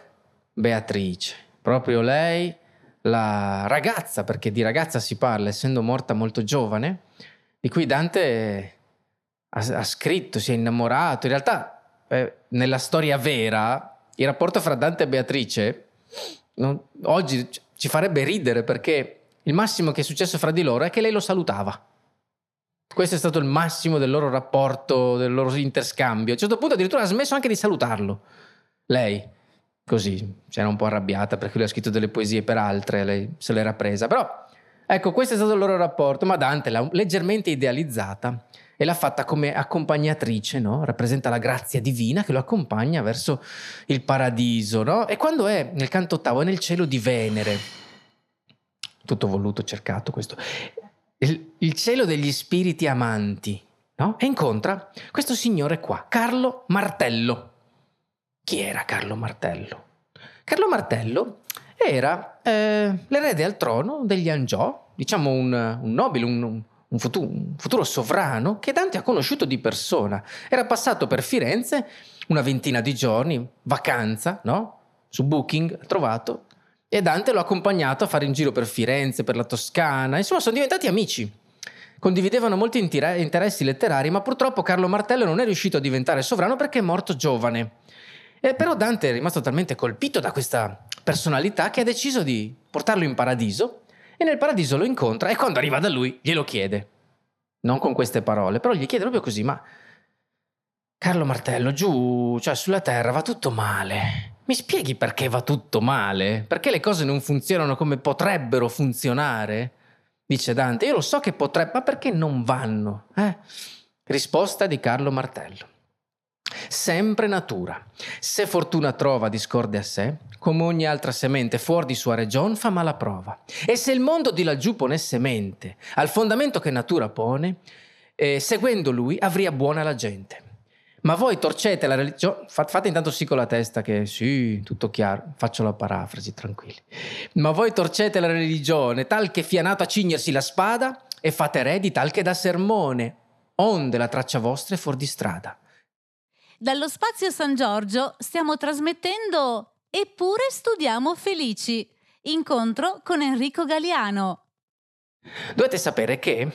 Beatrice, proprio lei, la ragazza, perché di ragazza si parla, essendo morta molto giovane, di cui Dante ha, ha scritto, si è innamorato, in realtà eh, nella storia vera, il rapporto fra Dante e Beatrice no, oggi ci farebbe ridere perché il massimo che è successo fra di loro è che lei lo salutava. Questo è stato il massimo del loro rapporto, del loro interscambio. A un certo punto addirittura ha smesso anche di salutarlo. Lei, così, si era un po' arrabbiata perché lui ha scritto delle poesie per altre, lei se l'era presa. Però, ecco, questo è stato il loro rapporto, ma Dante l'ha leggermente idealizzata e l'ha fatta come accompagnatrice, no? Rappresenta la grazia divina che lo accompagna verso il paradiso, no? E quando è nel canto ottavo, è nel cielo di Venere. Tutto voluto, cercato questo il, il cielo degli spiriti amanti, no? E incontra questo signore qua, Carlo Martello. Chi era Carlo Martello? Carlo Martello era eh, l'erede al trono degli Angiò, diciamo un, un nobile, un, un, futuro, un, futuro, sovrano che Dante ha conosciuto di persona. Era passato per Firenze una ventina di giorni, vacanza, no? Su Booking, ha trovato, e Dante l'ha accompagnato a fare in giro per Firenze, per la Toscana, insomma sono diventati amici. Condividevano molti interessi letterari, ma purtroppo Carlo Martello non è riuscito a diventare sovrano perché è morto giovane. E però Dante è rimasto talmente colpito da questa personalità che ha deciso di portarlo in paradiso e nel paradiso lo incontra e quando arriva da lui glielo chiede. Non con queste parole, però gli chiede proprio così, ma Carlo Martello, giù, cioè sulla terra va tutto male. Mi spieghi perché va tutto male? Perché le cose non funzionano come potrebbero funzionare? Dice Dante, io lo so che potrebbe, ma perché non vanno? Eh? Risposta di Carlo Martello. Sempre natura. Se fortuna trova discorde a sé, come ogni altra semente fuori di sua regione fa mala prova. E se il mondo di laggiù ponesse mente al fondamento che natura pone, eh, seguendo lui avria buona la gente. Ma voi torcete la religione, fate intanto sì con la testa che sì, tutto chiaro, faccio la parafrasi, tranquilli. Ma voi torcete la religione tal che fianato a cignersi la spada e fate re di tal che da sermone, onde la traccia vostra è fuori di strada. Dallo spazio San Giorgio stiamo trasmettendo Eppure studiamo felici. Incontro con Enrico Galiano. Dovete sapere che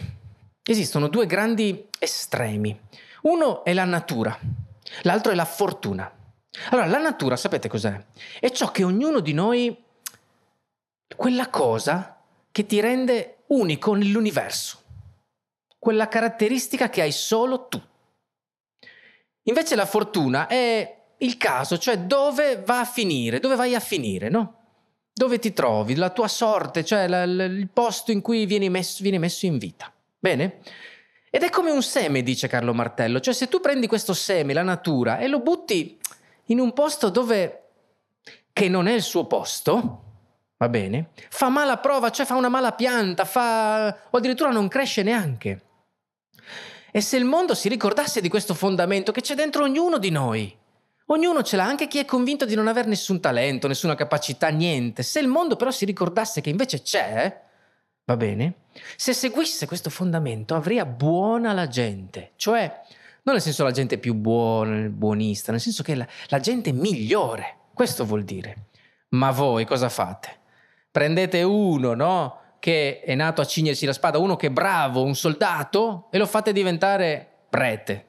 esistono due grandi estremi uno è la natura, l'altro è la fortuna. Allora, la natura, sapete cos'è? È ciò che ognuno di noi, quella cosa che ti rende unico nell'universo, quella caratteristica che hai solo tu. Invece la fortuna è il caso, cioè dove va a finire, dove vai a finire, no? Dove ti trovi, la tua sorte, cioè la, la, il posto in cui vieni messo, vieni messo in vita. Bene? Ed è come un seme, dice Carlo Martello, cioè se tu prendi questo seme, la natura, e lo butti in un posto dove che non è il suo posto, va bene, fa mala prova, cioè fa una mala pianta, fa o addirittura non cresce neanche. E se il mondo si ricordasse di questo fondamento che c'è dentro ognuno di noi, ognuno ce l'ha, anche chi è convinto di non avere nessun talento, nessuna capacità, niente, se il mondo però si ricordasse che invece c'è, Va bene? Se seguisse questo fondamento avria buona la gente, cioè non nel senso la gente più buona, buonista, nel senso che la, la gente migliore, questo vuol dire. Ma voi cosa fate? Prendete uno, no? Che è nato a cignersi la spada, uno che è bravo, un soldato, e lo fate diventare prete.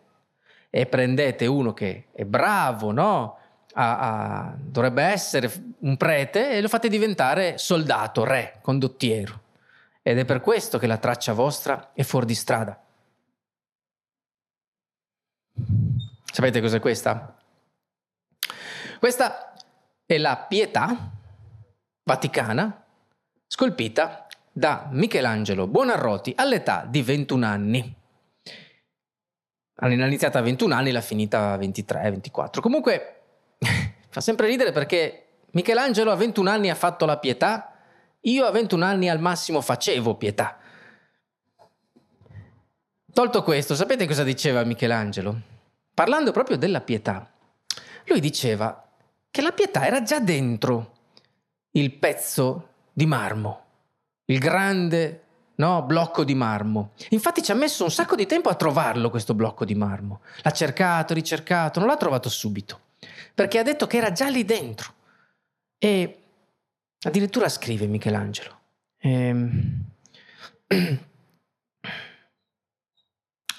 E prendete uno che è bravo, no? A, a, dovrebbe essere un prete e lo fate diventare soldato, re, condottiero ed è per questo che la traccia vostra è fuori di strada. Sapete cos'è questa? Questa è la pietà vaticana scolpita da Michelangelo Buonarroti all'età di 21 anni. L'ha iniziata a 21 anni, l'ha finita a 23, 24. Comunque (laughs) fa sempre ridere perché Michelangelo a 21 anni ha fatto la pietà io a 21 anni al massimo facevo pietà. Tolto questo, sapete cosa diceva Michelangelo? Parlando proprio della pietà. Lui diceva che la pietà era già dentro il pezzo di marmo, il grande no, blocco di marmo. Infatti ci ha messo un sacco di tempo a trovarlo questo blocco di marmo. L'ha cercato, ricercato, non l'ha trovato subito, perché ha detto che era già lì dentro. E Addirittura scrive Michelangelo. Ehm... (clears throat)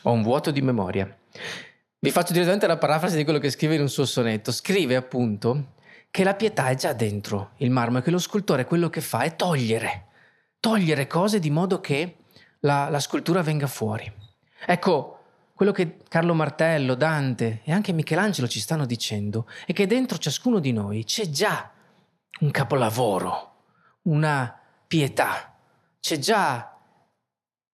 Ho un vuoto di memoria. Vi faccio direttamente la parafrasi di quello che scrive in un suo sonetto. Scrive appunto che la pietà è già dentro il marmo e che lo scultore quello che fa è togliere, togliere cose di modo che la, la scultura venga fuori. Ecco, quello che Carlo Martello, Dante e anche Michelangelo ci stanno dicendo è che dentro ciascuno di noi c'è già un capolavoro, una pietà, c'è già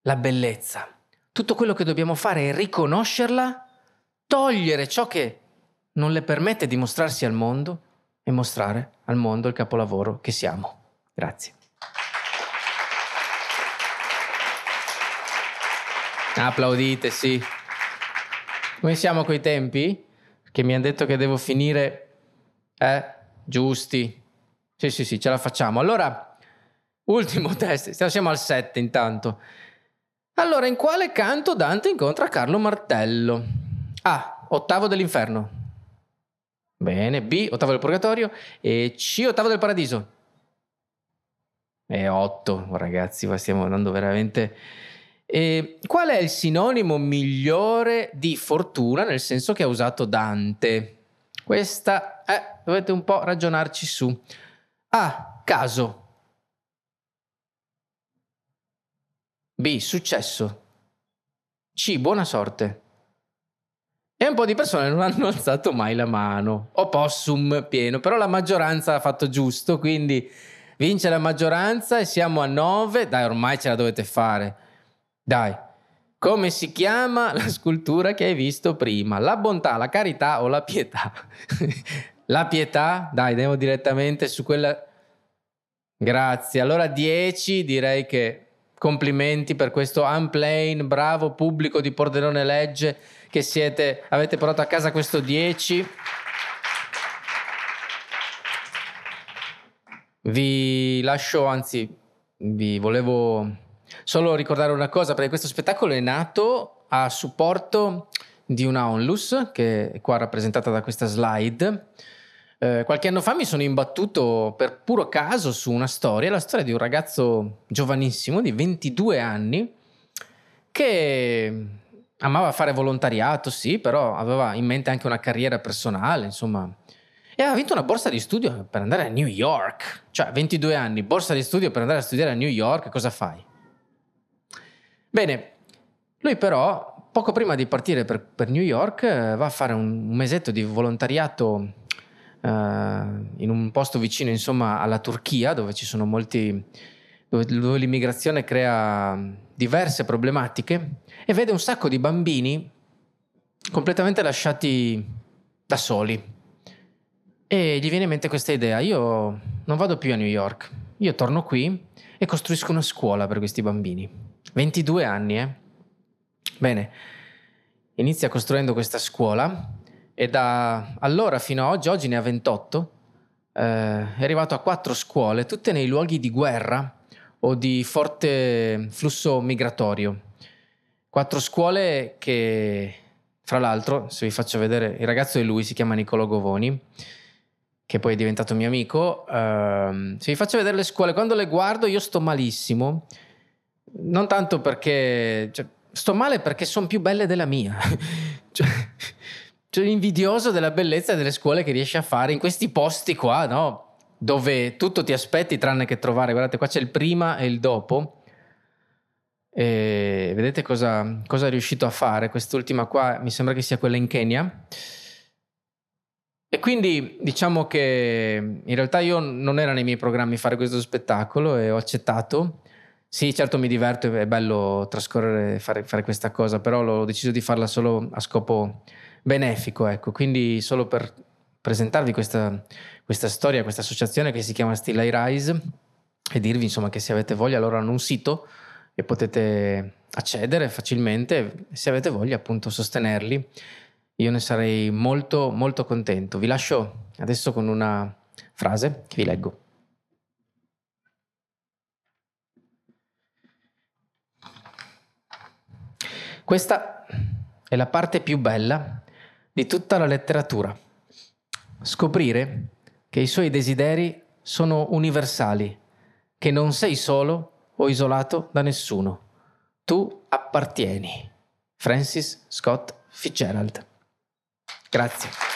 la bellezza. Tutto quello che dobbiamo fare è riconoscerla, togliere ciò che non le permette di mostrarsi al mondo e mostrare al mondo il capolavoro che siamo. Grazie. Applaudite, sì. Come siamo coi tempi? Che mi hanno detto che devo finire, eh, giusti. Sì, sì, sì, ce la facciamo. Allora, ultimo (laughs) test, siamo al 7 intanto. Allora, in quale canto Dante incontra Carlo Martello? A. Ottavo dell'inferno. Bene. B. Ottavo del purgatorio. E C. Ottavo del paradiso. E 8, ragazzi, stiamo andando veramente e qual è il sinonimo migliore di fortuna nel senso che ha usato Dante? Questa eh, dovete un po' ragionarci su. A. Caso. B. Successo. C. Buona sorte. E un po' di persone non hanno alzato mai la mano. O possum pieno, però la maggioranza ha fatto giusto, quindi vince la maggioranza e siamo a 9. Dai, ormai ce la dovete fare. Dai, come si chiama la scultura che hai visto prima? La bontà, la carità o la pietà? (laughs) la pietà? Dai, andiamo direttamente su quella... Grazie. Allora 10 direi che complimenti per questo unplane, bravo pubblico di Pordenone Legge che siete, avete portato a casa questo 10. Vi lascio, anzi, vi volevo Solo ricordare una cosa, perché questo spettacolo è nato a supporto di una onlus, che è qua rappresentata da questa slide. Eh, qualche anno fa mi sono imbattuto per puro caso su una storia, la storia di un ragazzo giovanissimo di 22 anni che amava fare volontariato, sì, però aveva in mente anche una carriera personale, insomma. E aveva vinto una borsa di studio per andare a New York. Cioè, 22 anni, borsa di studio per andare a studiare a New York, cosa fai? Bene, lui però, poco prima di partire per, per New York, eh, va a fare un, mesetto di volontariato eh, in un posto vicino, insomma, alla Turchia, dove ci sono molti... dove, dove l'immigrazione crea diverse problematiche, e vede un sacco di bambini completamente lasciati da soli. E gli viene in mente questa idea, io non vado più a New York, io torno qui e costruisco una scuola per questi bambini. 22 anni, eh? Bene, inizia costruendo questa scuola e da allora fino a oggi, oggi ne ha 28, eh, è arrivato a quattro scuole, tutte nei luoghi di guerra o di forte flusso migratorio. Quattro scuole che, fra l'altro, se vi faccio vedere, il ragazzo è lui, si chiama Niccolò Govoni, che poi è diventato mio amico. Uh, se vi faccio vedere le scuole, quando le guardo io sto malissimo non tanto perché... Cioè, sto male perché sono più belle della mia. (laughs) cioè, cioè, invidioso della bellezza delle scuole che riesci a fare in questi posti qua, no? Dove tutto ti aspetti tranne che trovare. Guardate, qua c'è il prima e il dopo. E vedete cosa, cosa è riuscito a fare? Quest'ultima qua mi sembra che sia quella in Kenya. E quindi diciamo che in realtà io non era nei miei programmi fare questo spettacolo e ho accettato sì, certo mi diverto, è bello trascorrere, fare, fare questa cosa, però ho deciso di farla solo a scopo benefico, ecco. Quindi solo per presentarvi questa, questa storia, questa associazione che si chiama Still I Rise e dirvi insomma che se avete voglia loro hanno un sito e potete accedere facilmente se avete voglia appunto sostenerli. Io ne sarei molto molto contento. Vi lascio adesso con una frase che vi leggo. Questa è la parte più bella di tutta la letteratura. Scoprire che i suoi desideri sono universali, che non sei solo o isolato da nessuno. Tu appartieni. Francis Scott Fitzgerald. Grazie.